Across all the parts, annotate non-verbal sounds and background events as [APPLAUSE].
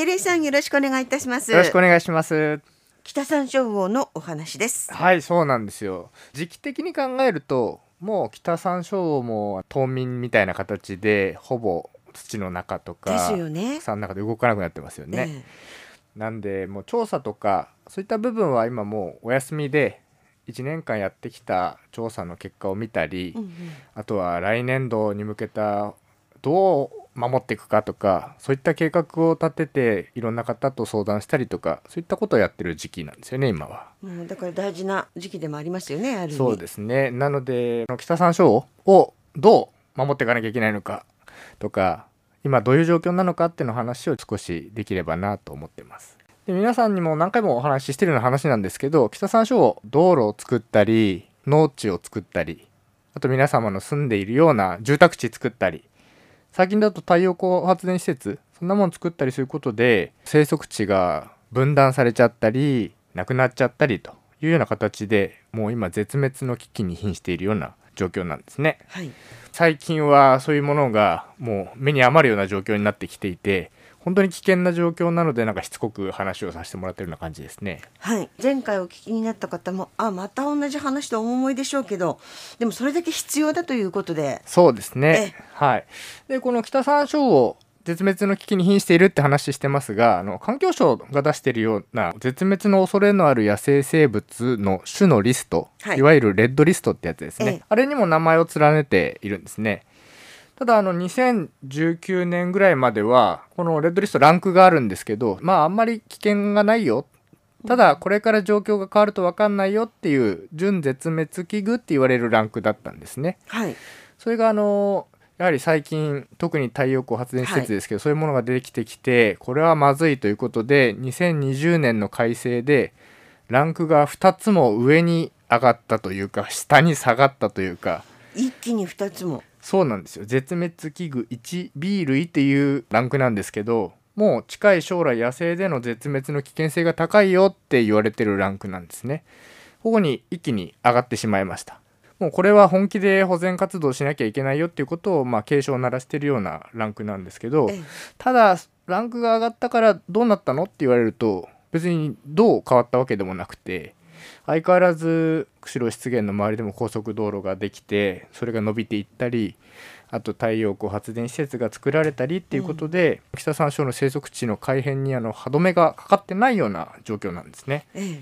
テレーさんよろしくお願いいたします。よろしくお願いします。北山椒魚のお話です。はいそうなんですよ。時期的に考えるともう北山椒魚も冬眠みたいな形でほぼ土の中とかですよね。草の中で動かなくなってますよね、えなんでもう調査とかそういった部分は今もうお休みで1年間やってきた調査の結果を見たり、えうんうん。あとは来年度に向けたどう守っていくかとかそういった計画を立てていろんな方と相談したりとかそういったことをやってる時期なんですよね今は。もうだから大事な時期でもありますよねある意味そうですねなので北山椒をどう守っていかなきゃいけないのかとか今どういう状況なのかっていうの話を少しできればなと思ってます。で皆さんにも何回もお話ししてるような話なんですけど北山椒道路を作ったり農地を作ったりあと皆様の住んでいるような住宅地作ったり最近だと太陽光発電施設そんなもの作ったりすることで生息地が分断されちゃったりなくなっちゃったりというような形でもう今絶滅の危機に瀕しているような状況なんですね。はい。最近はそういうものがもう目に余るような状況になってきていて本当に危険な状況なのでなんかしつこく話をさせてもらってるような感じですね。はい。前回お聞きになった方もあまた同じ話とお思いでしょうけどでもそれだけ必要だということで。そうですね。はい。でこの北山椒を絶滅の危機に瀕しているって話してますがあの環境省が出しているような絶滅の恐れのある野生生物の種のリスト、はい。い、わゆるレッドリストってやつですね、ええ。あれにも名前を連ねているんですねただあの2019年ぐらいまではこのレッドリストランクがあるんですけどまああんまり危険がないよ。ただこれから状況が変わると分かんないよっていう準絶滅危惧って言われるランクだったんですね。はい。それがあのやはり最近特に太陽光発電施設ですけど、そういうものが出てきてきてこれはまずいということで2020年の改正でランクが2つも上に上がったというか下に下がったというか。一気に二つもそうなんですよ。絶滅危惧 1B 類っていうランクなんですけどもう近い将来野生での絶滅の危険性が高いよって言われてるランクなんですね。ここに一気に上がってしまいました。もうこれは本気で保全活動しなきゃいけないよっていうことをまあ警鐘を鳴らしてるようなランクなんですけどええ。ただランクが上がったからどうなったのって言われると別にどう変わったわけでもなくて相変わらず釧路湿原の周りでも高速道路ができてそれが伸びていったりあと太陽光発電施設が作られたりっていうことで、北山椒の生息地の改変にあの歯止めがかかってないような状況なんですね。ええ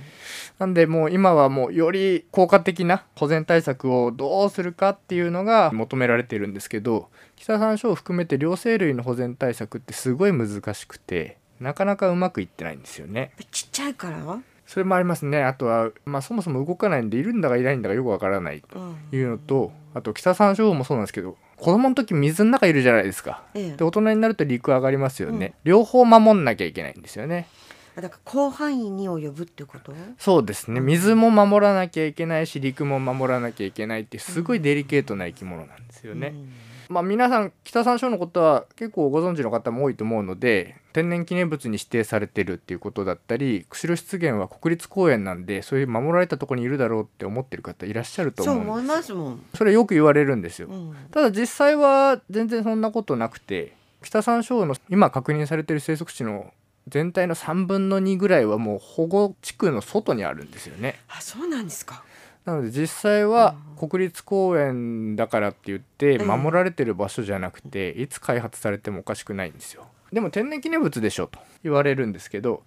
なんでもう今はもうより効果的な保全対策をどうするかっていうのが求められてるんですけど北山椒を含めて両生類の保全対策ってすごい難しくてなかなかうまくいってないんですよね。ちっちゃいからそれもありますね。あとは、まあ、そもそも動かないんでいるんだかいないんだかよくわからない。うん。というのとあと北山椒もそうなんですけど子供の時水の中いるじゃないですか。ええ。で大人になると陸上がりますよね、両方守んなきゃいけないんですよね。だから広範囲に及ぶってこと？そうですね。水も守らなきゃいけないし陸も守らなきゃいけないってすごいデリケートな生き物なんですよね。うんまあ皆さん北山椒のことは結構ご存知の方も多いと思うので天然記念物に指定されてるっていうことだったり釧路湿原は国立公園なんでそういう守られたところにいるだろうって思ってる方いらっしゃるとそう思い思うんですますもん、それよく言われるんですよ。うんただ実際は全然そんなことなくて北山椒の今確認されてる生息地の全体の3分の2ぐらいはもう保護地区の外にあるんですよね。あそうなんですかなので実際は国立公園だからって言ってうん。守られてる場所じゃなくていつ開発されてもおかしくないんですよ。でも天然記念物でしょと言われるんですけど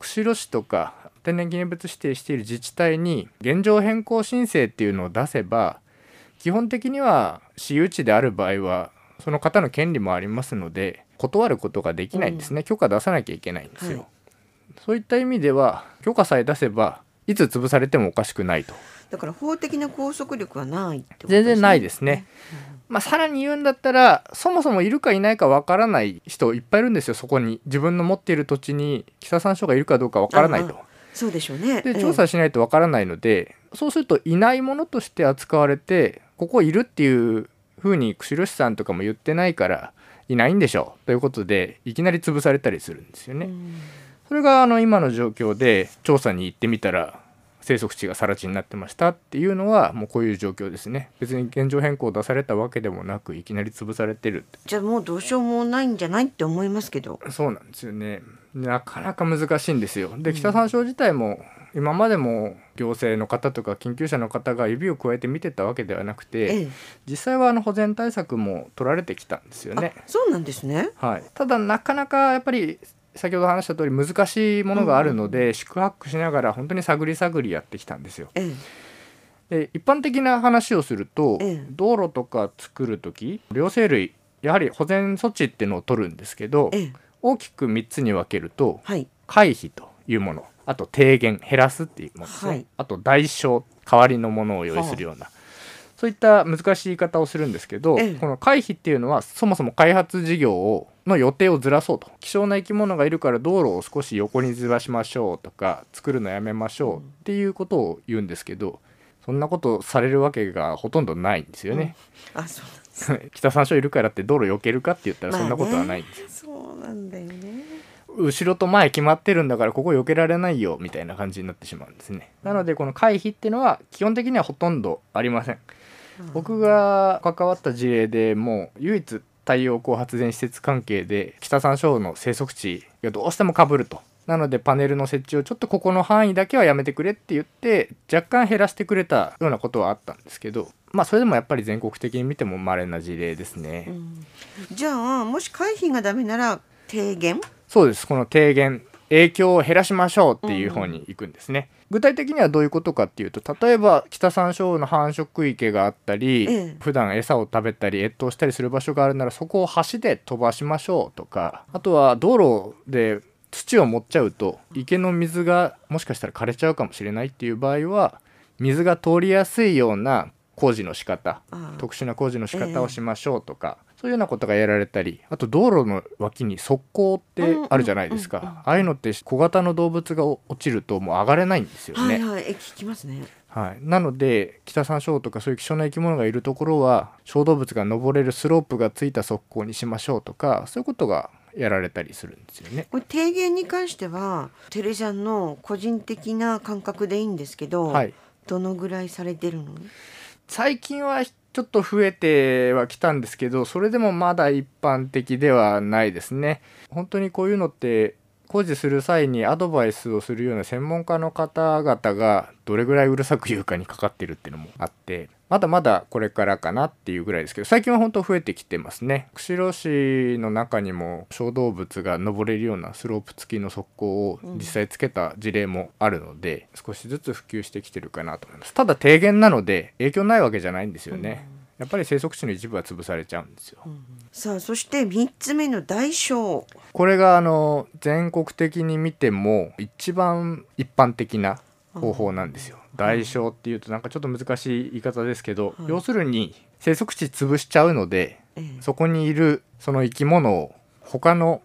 釧路市とか天然記念物指定している自治体に現状変更申請っていうのを出せば基本的には私有地である場合はその方の権利もありますので断ることができないんですね、許可出さなきゃいけないんですよ。はい。そういった意味では許可さえ出せばいつ潰されてもおかしくないと。だから法的な拘束力はないってこと全然ないですね。まあ、さらに言うんだったらそもそもいるかいないかわからない人いっぱいいるんですよそこに。自分の持っている土地に北山椒がいるかどうかわからないと。そうでしょうね。で調査しないとわからないので、そうするといないものとして扱われてここいるっていうふうに釧路市さんとかも言ってないからいないんでしょう。ということでいきなり潰されたりするんですよね。うんそれがあの今の状況で調査に行ってみたら生息地が更地になってましたっていうのはもうこういう状況ですね。別に現状変更出されたわけでもなくいきなり潰されてるじゃあもうどうしようもないんじゃないって思いますけど。そうなんですよね。なかなか難しいんですよ。で北山椒自体も今までも行政の方とか研究者の方が指を加えて見てたわけではなくて、ええ。実際はあの保全対策も取られてきたんですよね。あそうなんですね。はい、ただなかなかやっぱり先ほど話した通り難しいものがあるので、宿泊しながら本当に探り探りやってきたんですよ。えで一般的な話をすると、ええ。道路とか作る時両生類やはり保全措置っていうのを取るんですけど大きく3つに分けるとはい。回避というもの。あと低減減らすっていうものですね、はい。あと代償代わりのものを用意するような、そういった難しい言い方をするんですけど、ええ。この回避っていうのはそもそも開発事業をの予定をずらそうと。希少な生き物がいるから道路を少し横にずらしましょうとか作るのやめましょうっていうことを言うんですけどそんなことされるわけがほとんどないんですよね。あそうなんです [LAUGHS] 北山椒いるからって道路避けるかって言ったらまあねそんなことはないんですよ。そうなんだよね。後ろと前決まってるんだからここ避けられないよみたいな感じになってしまうんですね。なのでこの回避っていうのは基本的にはほとんどありません僕が関わった事例でもう唯一太陽光発電施設関係で北山椒の生息地がどうしてもかぶると。なのでパネルの設置をちょっとここの範囲だけはやめてくれって言って若干減らしてくれたようなことはあったんですけどまあそれでもやっぱり全国的に見ても稀な事例ですね、うん。じゃあもし回避がダメなら低減そうです。この低減影響を減らしましょうっていう方に行くんですね、具体的にはどういうことかっていうと例えば北山椒の繁殖池があったり、ええ。普段餌を食べたり越冬したりする場所があるならそこを橋で飛ばしましょうとかあとは道路で土を持っちゃうと池の水がもしかしたら枯れちゃうかもしれないっていう場合は水が通りやすいような工事の仕方特殊な工事の仕方をしましょうとか、そういうようなことがやられたりあと道路の脇に側溝ってあるじゃないですか、うんうんうんうん。ああいうのって小型の動物が落ちるともう上がれないんですよね。はいはい。え聞きますね。はい、なので北山椒とかそういう希少な生き物がいるところは小動物が登れるスロープがついた側溝にしましょうとかそういうことがやられたりするんですよね。これ低減に関してはテレジャンの個人的な感覚でいいんですけど、はい、どのぐらいされてるの？最近はちょっと増えてはきたんですけどそれでもまだ一般的ではないですね。本当にこういうのって工事する際にアドバイスをするような専門家の方々がどれぐらいうるさく言うかにかかってるっていうのもあってまだまだこれからかなっていうぐらいですけど最近は本当増えてきてますね。釧路市の中にも小動物が登れるようなスロープ付きの側溝を実際つけた事例もあるので、少しずつ普及してきてるかなと思います。ただ低減なので影響ないわけじゃないんですよね、やっぱり生息地の一部は潰されちゃうんですよ、さあそして3つ目の大小。これがあの全国的に見ても一番一般的な方法なんですよ。代償っていうとなんかちょっと難しい言い方ですけど、はい。要するに生息地潰しちゃうのでええ。そこにいるその生き物を他の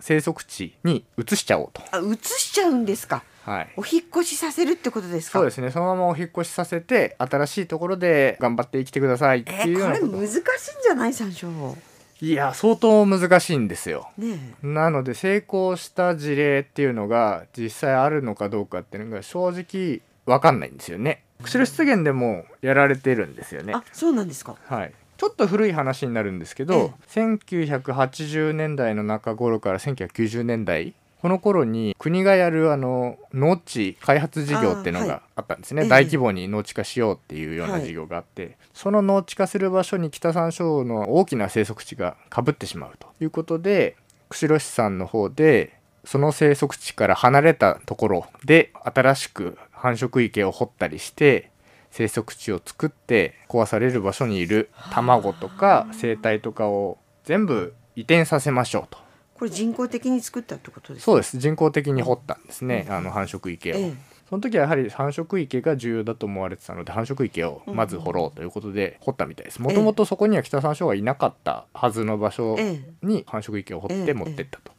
生息地に移しちゃおうと。あ移しちゃうんですかはいお引っ越しさせるってことですか？そうですねそのままお引っ越しさせて新しいところで頑張って生きてくださいってえー、これいうようなこと、難しいんじゃない山椒？いや相当難しいんですよ。ねなので成功した事例っていうのが実際あるのかどうかっていうのが正直わかんないんですよね。釧路湿原でもやられてるんですよね。えあそうなんですかはい。ちょっと古い話になるんですけど、1980年代の中頃から1990年代この頃に国がやるあの農地開発事業っていうのがあったんですね、ええ。大規模に農地化しようっていうような事業があって、その農地化する場所に北山椒の大きな生息地がかぶってしまうということで釧路市さんの方でその生息地から離れたところで新しく繁殖池を掘ったりして生息地を作って壊される場所にいる卵とか生態とかを全部移転させましょうとこれ人工的に作ったってことですか？そうです。人工的に掘ったんですねあの繁殖池を、ええ。その時はやはり繁殖池が重要だと思われてたので繁殖池をまず掘ろうということで掘ったみたいです。もともとそこには北山椒がいなかったはずの場所ええ。に繁殖池を掘ええって持ってったと。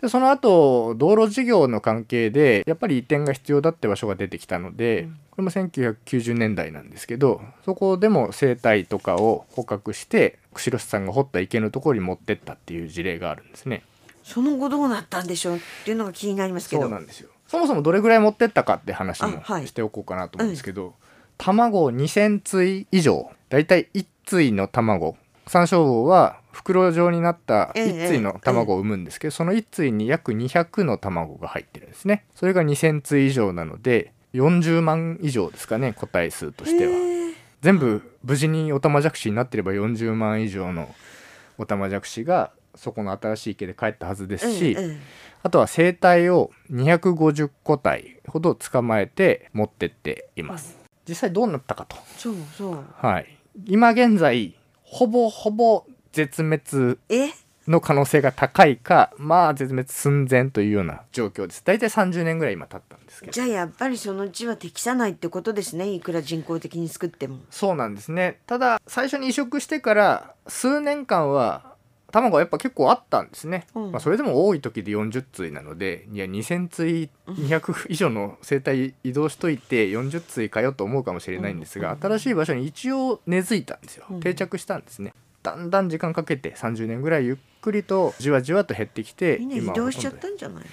でその後道路事業の関係でやっぱり移転が必要だって場所が出てきたので、うん。これも1990年代なんですけどそこでも生態とかを捕獲して釧路市さんが掘った池のところに持ってったっていう事例があるんですね。その後どうなったんでしょうっていうのが気になりますけど。そうなんですよ。そもそもどれぐらい持ってったかって話もしておこうかなと思うんですけど、卵2,000対以上だいたい1対の卵。山椒魚は袋状になったええ1対の卵を産むんですけど、その1対に約200の卵が入ってるんですね。それが2,000対以上なので40万以上ですかね個体数としては。全部無事にオタマジャクシになってれば40万以上のオタマジャクシがそこの新しい池で帰ったはずですし、あとは生体を250個体ほど捕まえて持ってっています。実際どうなったかと。そうそう。はい。今現在ほぼほぼ絶滅え？の可能性が高いかまあ絶滅寸前というような状況です。大体30年ぐらい今経ったんですけど。じゃあやっぱりそのうちは適さないってことですねいくら人工的に作っても。そうなんですね。ただ最初に移植してから数年間は卵はやっぱ結構あったんですね、うん。まあ、それでも多い時で40対なのでいや2,000対200以上の生態移動しといて40対かよと思うかもしれないんですが、うん。新しい場所に一応根付いたんですよ。うん。定着したんですねだんだん時間かけて30年ぐらいゆっくりとじわじわと減ってきてみんな移動しちゃったんじゃない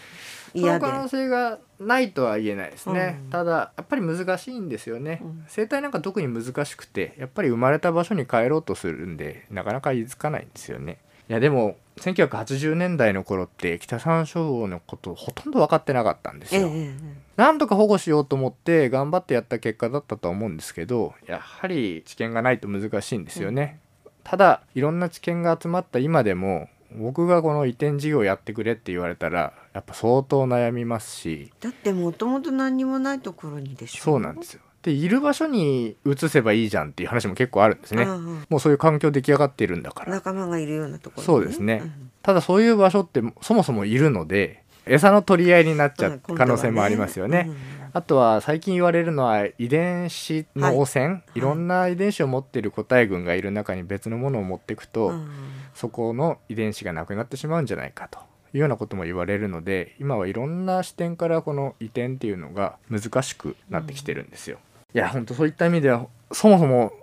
その可能性がないとは言えないですね、うん。ただやっぱり難しいんですよね、うん。生態なんか特に難しくてやっぱり生まれた場所に帰ろうとするんでなかなか言いつかないんですよね。いやでも1980年代の頃って北山椒魚のことほとんど分かってなかったんですよ、えええなんとか保護しようと思って頑張ってやった結果だったとは思うんですけどやはり知見がないと難しいんですよね、ただいろんな知見が集まった今でも僕がこの移転事業をやってくれって言われたらやっぱ相当悩みますしだってもともと何にもないところにでしょ。そうなんですよ。でいる場所に移せばいいじゃんっていう話も結構あるんですね。うんうん。もうそういう環境出来上がっているんだから。仲間がいるようなところにそうですね。ん。ただそういう場所ってそもそもいるので餌の取り合いになっちゃう可能性もありますよね、うん。あとは最近言われるのは遺伝子の汚染、い、ろんな遺伝子を持っている個体群がいる中に別のものを持っていくと、うん。そこの遺伝子がなくなってしまうんじゃないかというようなことも言われるので今はいろんな視点からこの移転っていうのが難しくなってきてるんですよ。いや本当そういった意味ではそもそも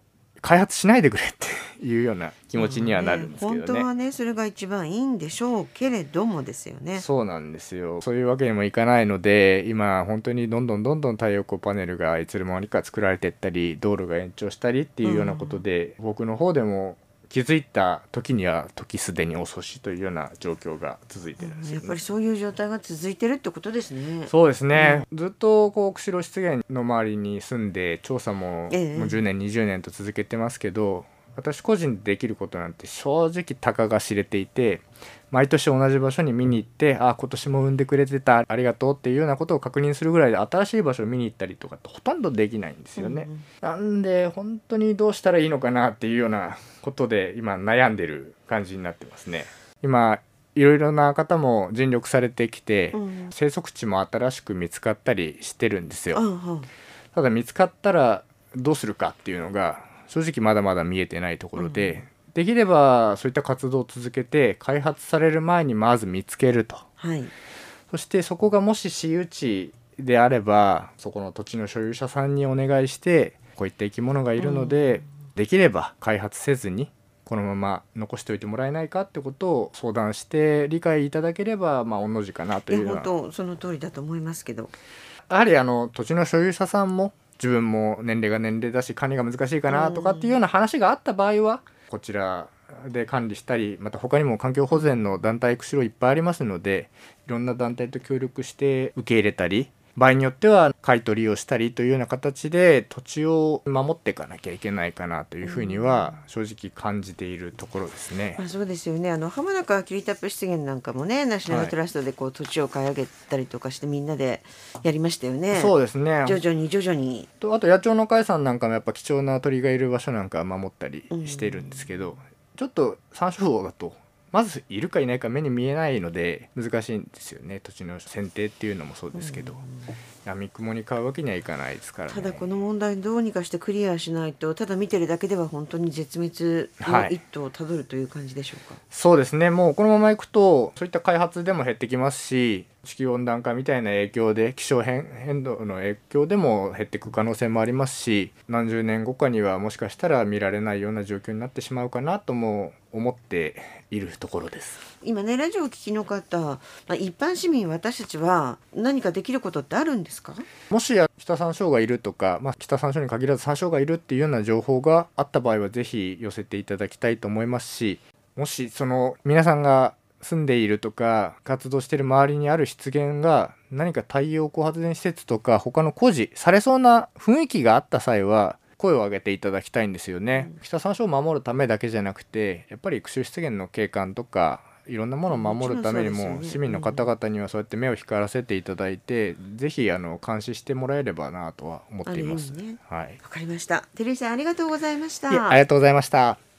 開発しないでくれっていうような気持ちにはなるんですけどね。本当はねそれが一番いいんでしょうけれどもですよね。そうなんですよそういうわけにもいかないので今本当にどんどんどんどん太陽光パネルがいつの間にか作られていったり道路が延長したりっていうようなことで、僕の方でも気づいた時には時すでに遅しというような状況が続いてるんですよ、ねやっぱりそういう状態が続いてるってことですね。そうですね、ずっとこう釧路湿原の周りに住んで調査ももうええ10年20年と続けてますけど私個人でできることなんて正直たかが知れていて毎年同じ場所に見に行ってあ今年も産んでくれてたありがとうっていうようなことを確認するぐらいで新しい場所を見に行ったりとかってほとんどできないんですよね。うんなんで本当にどうしたらいいのかなっていうようなことで今悩んでる感じになってますね。今いろいろな方も尽力されてきて、うん生息地も新しく見つかったりしてるんですよ。うんうんただ見つかったらどうするかっていうのが正直まだまだ見えてないところで、できればそういった活動を続けて開発される前にまず見つけるとはい。そしてそこがもし私有地であればそこの土地の所有者さんにお願いしてこういった生き物がいるので、できれば開発せずにこのまま残しておいてもらえないかってことを相談して理解いただければまあ御の字かなというような本当その通りだと思いますけど。やはりあの土地の所有者さんも自分も年齢が年齢だし管理が難しいかなとかっていうような話があった場合はこちらで管理したりまた他にも環境保全の団体釧路いっぱいありますのでいろんな団体と協力して受け入れたり場合によっては買い取りをしたりというような形で土地を守っていかなきゃいけないかなというふうには正直感じているところですね。まあ、そうですよねあの浜中キリタップ湿原なんかもねナショナルトラストでこう土地を買い上げたりとかしてみんなでやりましたよね。そうですね徐々に徐々に。とあと野鳥の会さんなんかもやっぱ貴重な鳥がいる場所なんか守ったりしているんですけど、ちょっと山椒魚だとまずいるかいないか目に見えないので難しいんですよね。土地の選定っていうのもそうですけど、闇雲に買うわけにはいかないですからね。ただこの問題どうにかしてクリアしないとただ見てるだけでは本当に絶滅の一途をたどるという感じでしょうか？そうですねもうこのままいくとそういった開発でも減ってきますし地球温暖化みたいな影響で気象変変動の影響でも減っていく可能性もありますし何十年後かにはもしかしたら見られないような状況になってしまうかなとも思っているところです。今ねラジオを聞きの方、まあ、一般市民私たちは何かできることってあるんですか？もしや北山椒がいるとか、まあ、北山椒に限らず山椒がいるっていうような情報があった場合はぜひ寄せていただきたいと思いますしもしその皆さんが住んでいるとか活動している周りにある湿原が何か太陽光発電施設とか他の工事されそうな雰囲気があった際は声を上げていただきたいんですよね。北山椒を守るためだけじゃなくてやっぱり釧路湿原の景観とかいろんなものを守るためにも市民の方々にはそうやって目を光らせていただいて、ぜひあの監視してもらえればなとは思っています。あるようにねはい。わかりました照井さんありがとうございましたありがとうございました。